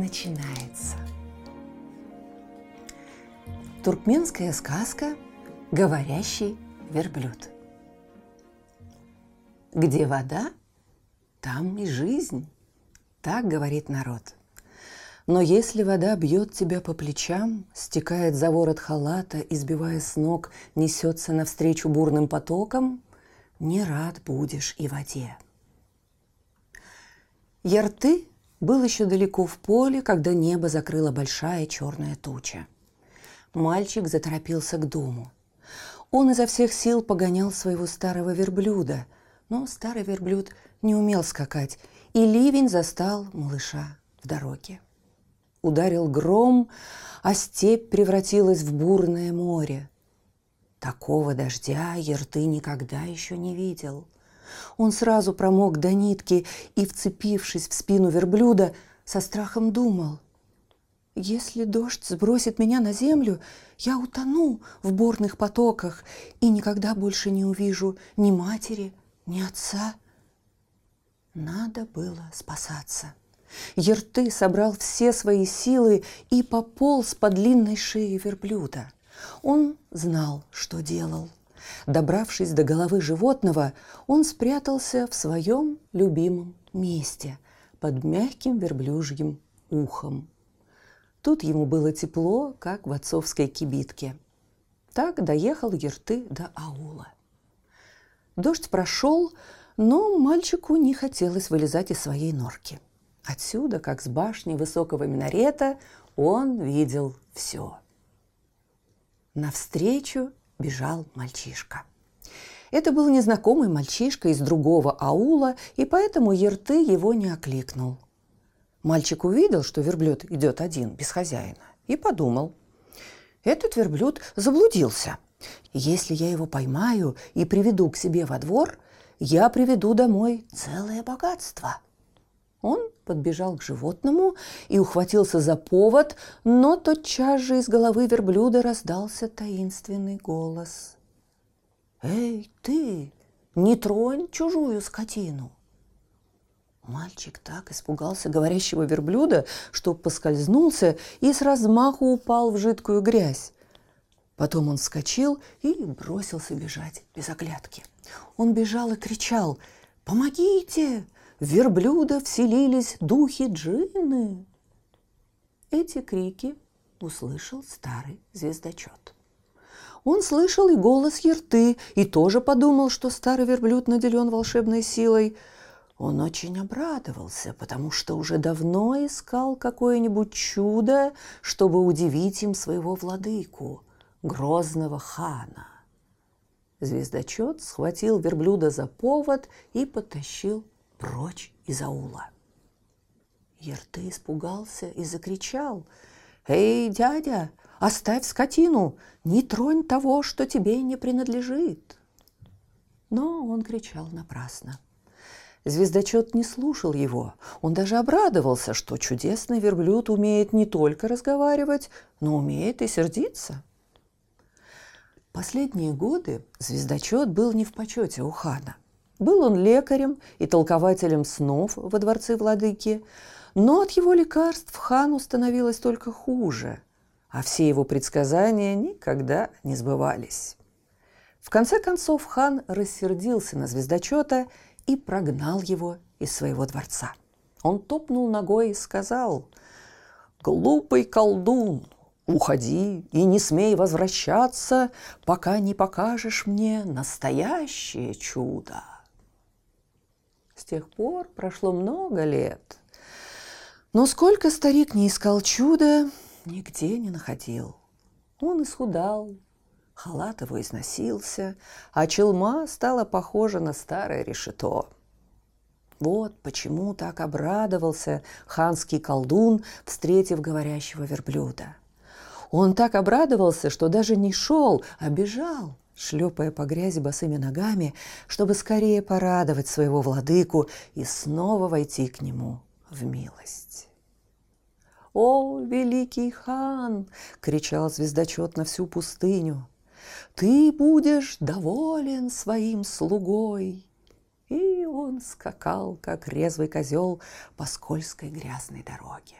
начинается. Туркменская сказка «Говорящий верблюд». Где вода, там и жизнь, так говорит народ. Но если вода бьет тебя по плечам, стекает за ворот халата, избивая с ног, несется навстречу бурным потоком, не рад будешь и воде. Ярты был еще далеко в поле, когда небо закрыла большая черная туча. Мальчик заторопился к дому. Он изо всех сил погонял своего старого верблюда, но старый верблюд не умел скакать, и ливень застал малыша в дороге. Ударил гром, а степь превратилась в бурное море. Такого дождя Ерты никогда еще не видел – он сразу промок до нитки и, вцепившись в спину верблюда, со страхом думал. «Если дождь сбросит меня на землю, я утону в бурных потоках и никогда больше не увижу ни матери, ни отца». Надо было спасаться. Ерты собрал все свои силы и пополз по длинной шее верблюда. Он знал, что делал – Добравшись до головы животного, он спрятался в своем любимом месте под мягким верблюжьим ухом. Тут ему было тепло, как в отцовской кибитке. Так доехал Ерты до аула. Дождь прошел, но мальчику не хотелось вылезать из своей норки. Отсюда, как с башни высокого минарета, он видел все. Навстречу бежал мальчишка. Это был незнакомый мальчишка из другого аула, и поэтому Ерты его не окликнул. Мальчик увидел, что верблюд идет один, без хозяина, и подумал, этот верблюд заблудился. Если я его поймаю и приведу к себе во двор, я приведу домой целое богатство. Он подбежал к животному и ухватился за повод, но тотчас же из головы верблюда раздался таинственный голос. «Эй, ты, не тронь чужую скотину!» Мальчик так испугался говорящего верблюда, что поскользнулся и с размаху упал в жидкую грязь. Потом он вскочил и бросился бежать без оглядки. Он бежал и кричал «Помогите! Верблюда вселились духи джинны. Эти крики услышал старый звездочет. Он слышал и голос Ерты, и тоже подумал, что старый верблюд наделен волшебной силой. Он очень обрадовался, потому что уже давно искал какое-нибудь чудо, чтобы удивить им своего владыку, грозного хана. Звездочет схватил верблюда за повод и потащил прочь из аула. Ерты испугался и закричал. «Эй, дядя, оставь скотину, не тронь того, что тебе не принадлежит!» Но он кричал напрасно. Звездочет не слушал его. Он даже обрадовался, что чудесный верблюд умеет не только разговаривать, но умеет и сердиться. Последние годы звездочет был не в почете у хана. Был он лекарем и толкователем снов во дворце владыки, но от его лекарств хану становилось только хуже, а все его предсказания никогда не сбывались. В конце концов хан рассердился на звездочета и прогнал его из своего дворца. Он топнул ногой и сказал, «Глупый колдун, уходи и не смей возвращаться, пока не покажешь мне настоящее чудо». Тех пор прошло много лет. Но сколько старик не искал чуда, нигде не находил. Он исхудал, халат его износился, а челма стала похожа на старое решето. Вот почему так обрадовался ханский колдун, встретив говорящего верблюда. Он так обрадовался, что даже не шел, а бежал, шлепая по грязи босыми ногами, чтобы скорее порадовать своего владыку и снова войти к нему в милость. «О, великий хан!» — кричал звездочет на всю пустыню. «Ты будешь доволен своим слугой!» И он скакал, как резвый козел, по скользкой грязной дороге.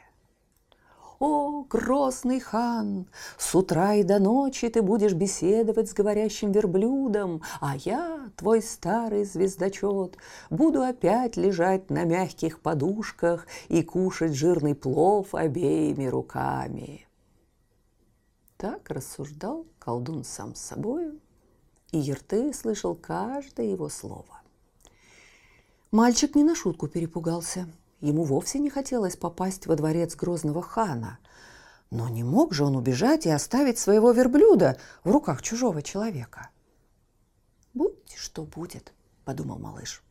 О, грозный хан, с утра и до ночи ты будешь беседовать с говорящим верблюдом, а я, твой старый звездочет, буду опять лежать на мягких подушках и кушать жирный плов обеими руками. Так рассуждал колдун сам с собою, и Ерты слышал каждое его слово. Мальчик не на шутку перепугался – Ему вовсе не хотелось попасть во дворец грозного хана. Но не мог же он убежать и оставить своего верблюда в руках чужого человека. «Будь что будет», – подумал малыш.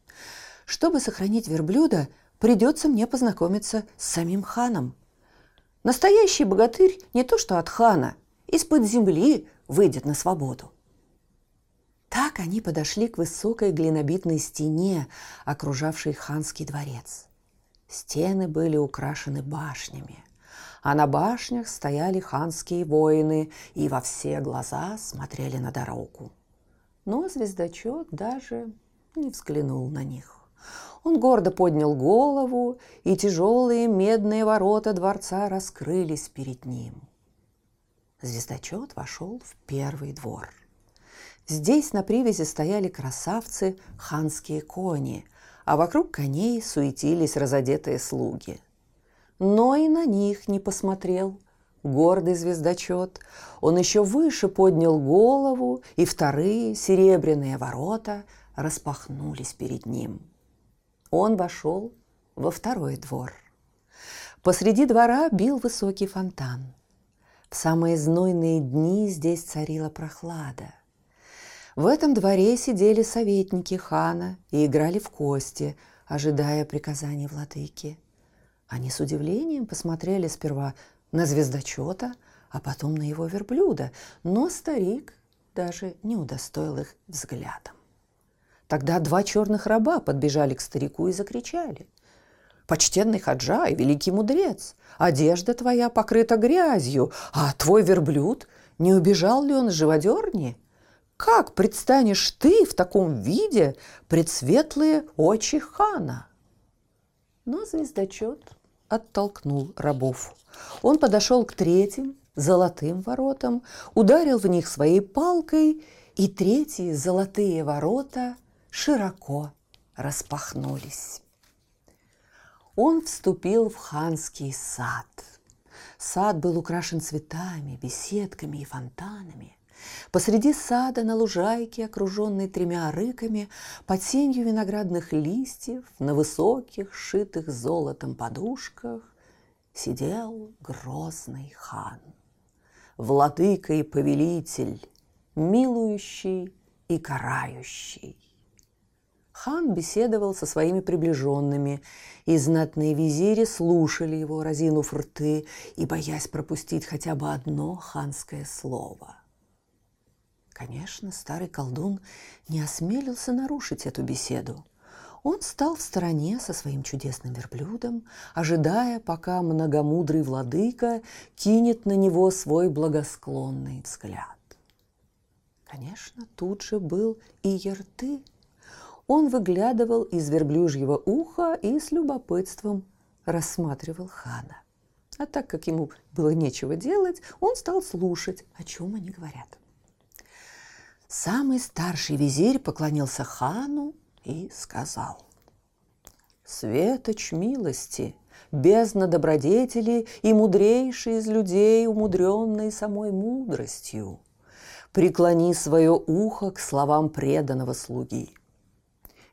«Чтобы сохранить верблюда, придется мне познакомиться с самим ханом. Настоящий богатырь не то что от хана, из-под земли выйдет на свободу». Так они подошли к высокой глинобитной стене, окружавшей ханский дворец. Стены были украшены башнями, а на башнях стояли ханские воины и во все глаза смотрели на дорогу. Но звездочет даже не взглянул на них. Он гордо поднял голову, и тяжелые медные ворота дворца раскрылись перед ним. Звездочет вошел в первый двор. Здесь на привязи стояли красавцы ханские кони – а вокруг коней суетились разодетые слуги. Но и на них не посмотрел гордый звездочет. Он еще выше поднял голову, и вторые серебряные ворота распахнулись перед ним. Он вошел во второй двор. Посреди двора бил высокий фонтан. В самые знойные дни здесь царила прохлада. В этом дворе сидели советники хана и играли в кости, ожидая приказаний владыки. Они с удивлением посмотрели сперва на звездочета, а потом на его верблюда, но старик даже не удостоил их взглядом. Тогда два черных раба подбежали к старику и закричали. «Почтенный хаджа и великий мудрец, одежда твоя покрыта грязью, а твой верблюд, не убежал ли он с живодерни?» Как предстанешь ты в таком виде пред светлые очи хана? Но звездочет оттолкнул рабов. Он подошел к третьим золотым воротам, ударил в них своей палкой, и третьи золотые ворота широко распахнулись. Он вступил в ханский сад. Сад был украшен цветами, беседками и фонтанами. Посреди сада на лужайке, окруженной тремя рыками, под сенью виноградных листьев, на высоких, шитых золотом подушках, сидел грозный хан. Владыка и повелитель, милующий и карающий. Хан беседовал со своими приближенными, и знатные визири слушали его, разинув рты и боясь пропустить хотя бы одно ханское слово. Конечно, старый колдун не осмелился нарушить эту беседу. Он стал в стороне со своим чудесным верблюдом, ожидая, пока многомудрый владыка кинет на него свой благосклонный взгляд. Конечно, тут же был и Ерты. Он выглядывал из верблюжьего уха и с любопытством рассматривал хана. А так как ему было нечего делать, он стал слушать, о чем они говорят. Самый старший визирь поклонился хану и сказал. «Светоч милости, бездна добродетели и мудрейший из людей, умудренный самой мудростью, преклони свое ухо к словам преданного слуги.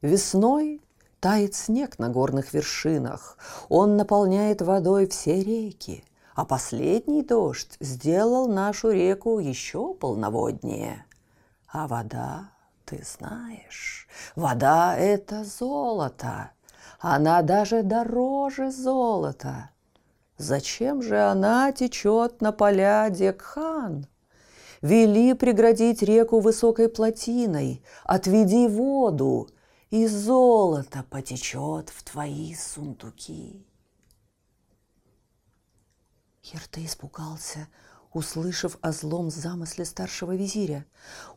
Весной тает снег на горных вершинах, он наполняет водой все реки, а последний дождь сделал нашу реку еще полноводнее – а вода, ты знаешь, вода – это золото. Она даже дороже золота. Зачем же она течет на поля Декхан? Вели преградить реку высокой плотиной, отведи воду, и золото потечет в твои сундуки. Ерты испугался, услышав о злом замысле старшего визиря.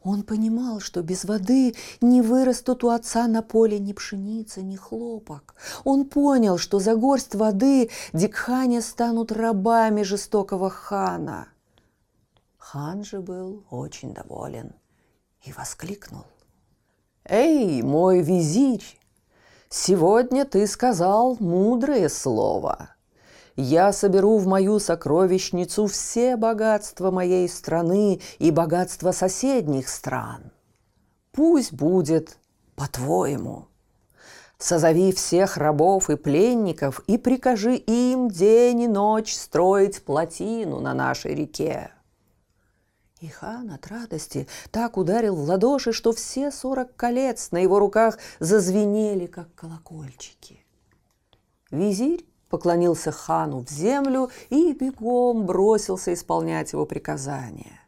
Он понимал, что без воды не вырастут у отца на поле ни пшеница, ни хлопок. Он понял, что за горсть воды дикхане станут рабами жестокого хана. Хан же был очень доволен и воскликнул. «Эй, мой визирь, сегодня ты сказал мудрое слово. Я соберу в мою сокровищницу все богатства моей страны и богатства соседних стран. Пусть будет по-твоему. Созови всех рабов и пленников и прикажи им день и ночь строить плотину на нашей реке. И хан от радости так ударил в ладоши, что все сорок колец на его руках зазвенели, как колокольчики. Визирь поклонился хану в землю и бегом бросился исполнять его приказания.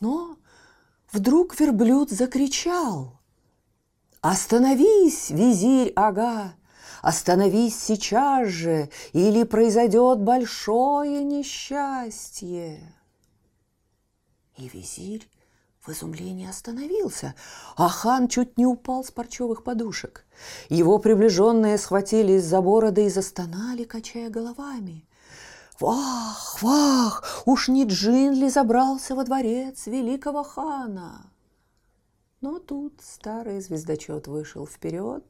Но вдруг верблюд закричал. «Остановись, визирь Ага! Остановись сейчас же, или произойдет большое несчастье!» И визирь в изумлении остановился, а хан чуть не упал с парчевых подушек. Его приближенные схватились за бороды и застонали, качая головами. «Вах, вах! Уж не джин ли забрался во дворец великого хана?» Но тут старый звездочет вышел вперед,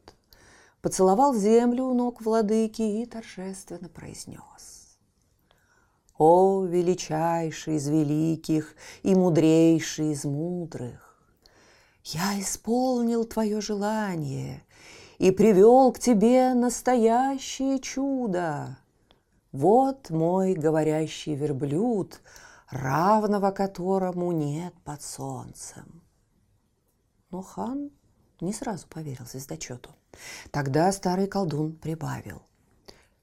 поцеловал землю у ног владыки и торжественно произнес. О, величайший из великих и мудрейший из мудрых! Я исполнил твое желание и привел к тебе настоящее чудо. Вот мой говорящий верблюд, равного которому нет под солнцем. Но хан не сразу поверил звездочету. Тогда старый колдун прибавил.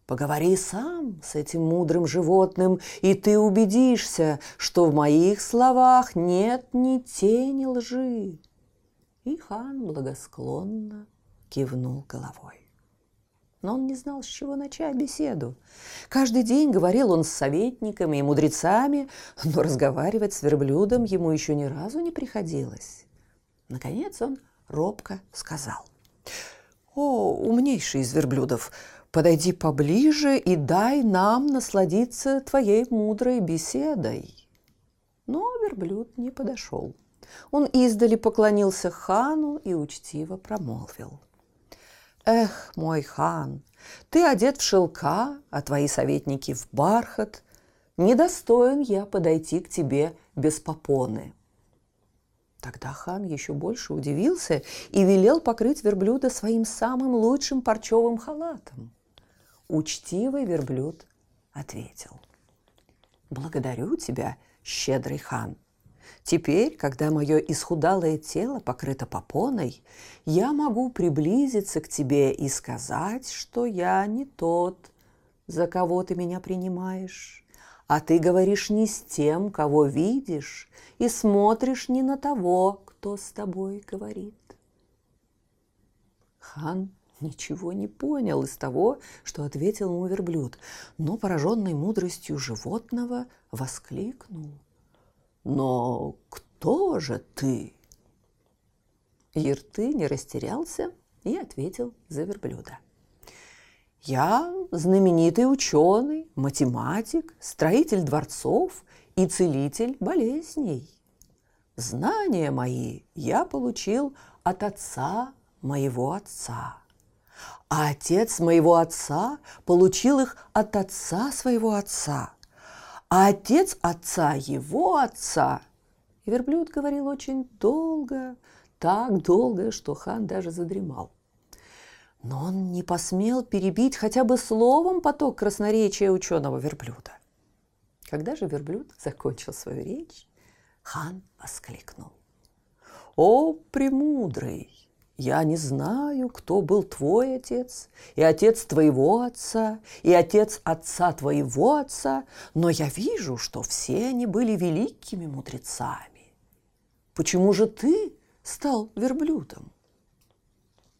Поговори сам с этим мудрым животным, и ты убедишься, что в моих словах нет ни тени лжи. И хан благосклонно кивнул головой. Но он не знал, с чего начать беседу. Каждый день говорил он с советниками и мудрецами, но разговаривать с верблюдом ему еще ни разу не приходилось. Наконец он робко сказал. «О, умнейший из верблюдов, подойди поближе и дай нам насладиться твоей мудрой беседой». Но верблюд не подошел. Он издали поклонился хану и учтиво промолвил. «Эх, мой хан, ты одет в шелка, а твои советники в бархат. Недостоин я подойти к тебе без попоны». Тогда хан еще больше удивился и велел покрыть верблюда своим самым лучшим парчевым халатом. Учтивый верблюд ответил. «Благодарю тебя, щедрый хан. Теперь, когда мое исхудалое тело покрыто попоной, я могу приблизиться к тебе и сказать, что я не тот, за кого ты меня принимаешь, а ты говоришь не с тем, кого видишь, и смотришь не на того, кто с тобой говорит. Хан ничего не понял из того, что ответил ему верблюд, но, пораженный мудростью животного, воскликнул. «Но кто же ты?» Ерты не растерялся и ответил за верблюда. «Я знаменитый ученый, математик, строитель дворцов и целитель болезней. Знания мои я получил от отца моего отца» а отец моего отца получил их от отца своего отца, а отец отца его отца. И верблюд говорил очень долго, так долго, что хан даже задремал. Но он не посмел перебить хотя бы словом поток красноречия ученого верблюда. Когда же верблюд закончил свою речь, хан воскликнул. «О, премудрый! Я не знаю, кто был твой отец, и отец твоего отца, и отец отца твоего отца, но я вижу, что все они были великими мудрецами. Почему же ты стал верблюдом?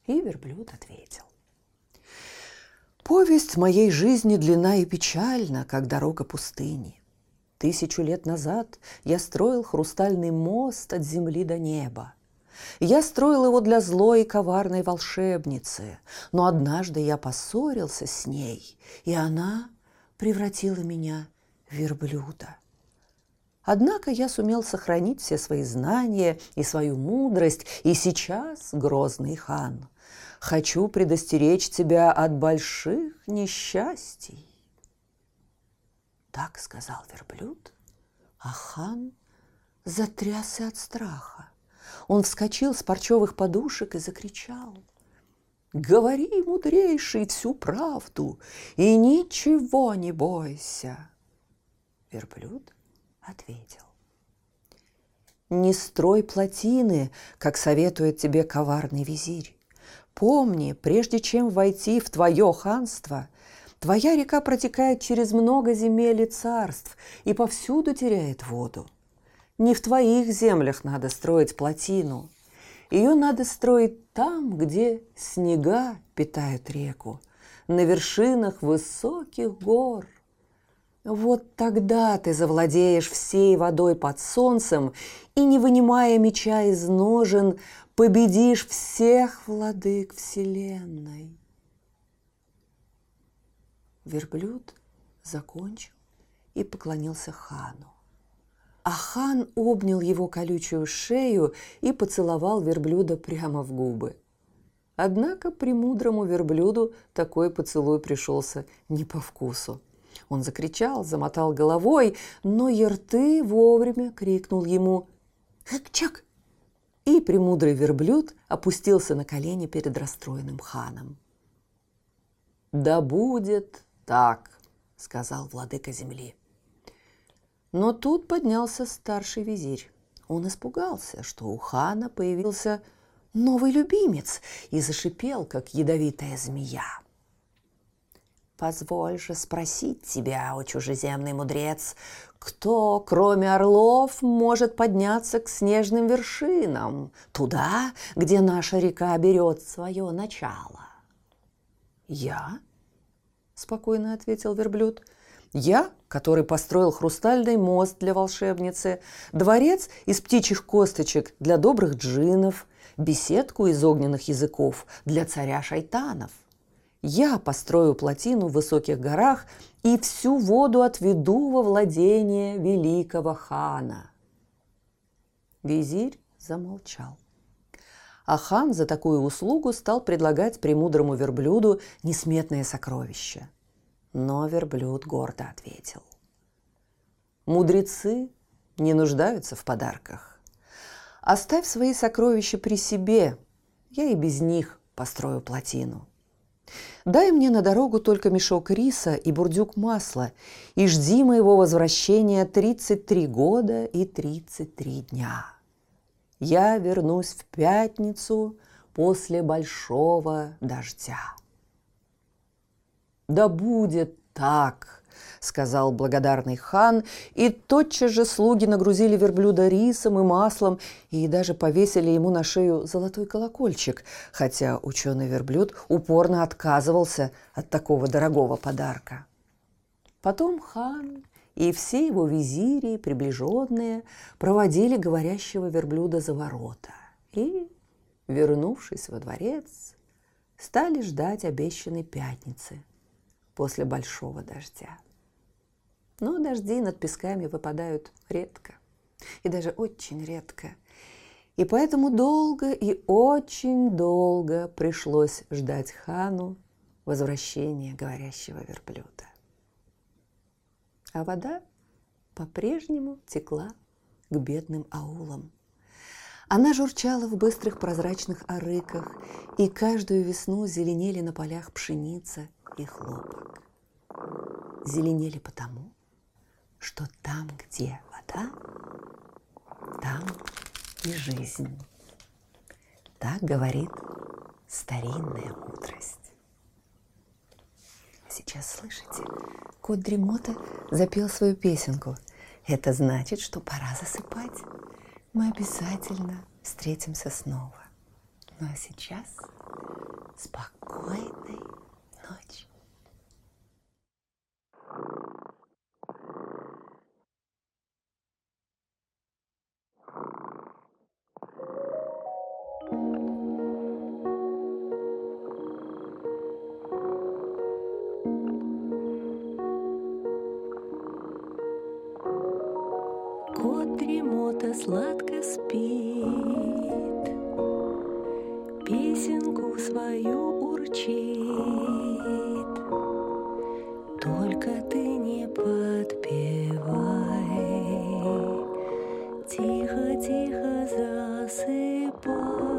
И верблюд ответил. Повесть моей жизни длина и печальна, как дорога пустыни. Тысячу лет назад я строил хрустальный мост от земли до неба. Я строил его для злой и коварной волшебницы, но однажды я поссорился с ней, и она превратила меня в верблюда. Однако я сумел сохранить все свои знания и свою мудрость, и сейчас, грозный хан, хочу предостеречь тебя от больших несчастий. Так сказал верблюд, а хан затрясся от страха. Он вскочил с парчевых подушек и закричал. «Говори, мудрейший, всю правду, и ничего не бойся!» Верблюд ответил. «Не строй плотины, как советует тебе коварный визирь. Помни, прежде чем войти в твое ханство, твоя река протекает через много земель и царств и повсюду теряет воду. Не в твоих землях надо строить плотину. Ее надо строить там, где снега питают реку, на вершинах высоких гор. Вот тогда ты завладеешь всей водой под солнцем и, не вынимая меча из ножен, победишь всех владык вселенной. Верблюд закончил и поклонился хану а хан обнял его колючую шею и поцеловал верблюда прямо в губы. Однако премудрому верблюду такой поцелуй пришелся не по вкусу. Он закричал, замотал головой, но Ерты вовремя крикнул ему «Хэк-чак!» И премудрый верблюд опустился на колени перед расстроенным ханом. «Да будет так!» – сказал владыка земли. Но тут поднялся старший визирь. Он испугался, что у хана появился новый любимец и зашипел, как ядовитая змея. «Позволь же спросить тебя, о чужеземный мудрец, кто, кроме орлов, может подняться к снежным вершинам, туда, где наша река берет свое начало?» «Я?» – спокойно ответил верблюд – я, который построил хрустальный мост для волшебницы, дворец из птичьих косточек для добрых джинов, беседку из огненных языков для царя шайтанов. Я построю плотину в высоких горах и всю воду отведу во владение великого хана. Визирь замолчал. А хан за такую услугу стал предлагать премудрому верблюду несметное сокровище – но верблюд гордо ответил. Мудрецы не нуждаются в подарках. Оставь свои сокровища при себе, я и без них построю плотину. Дай мне на дорогу только мешок риса и бурдюк масла, и жди моего возвращения 33 года и 33 дня. Я вернусь в пятницу после большого дождя. «Да будет так!» – сказал благодарный хан, и тотчас же слуги нагрузили верблюда рисом и маслом и даже повесили ему на шею золотой колокольчик, хотя ученый верблюд упорно отказывался от такого дорогого подарка. Потом хан и все его визири приближенные проводили говорящего верблюда за ворота и, вернувшись во дворец, стали ждать обещанной пятницы – после большого дождя. Но дожди над песками выпадают редко, и даже очень редко. И поэтому долго и очень долго пришлось ждать хану возвращения говорящего верблюда. А вода по-прежнему текла к бедным аулам. Она журчала в быстрых прозрачных арыках, и каждую весну зеленели на полях пшеница и хлопок. Зеленели потому, что там, где вода, там и жизнь. Так говорит старинная мудрость. Сейчас слышите, кот Дремота запел свою песенку. Это значит, что пора засыпать. Мы обязательно встретимся снова. Ну а сейчас спокойной Песенку свою урчит. Только ты не подпевай, Тихо-тихо засыпай,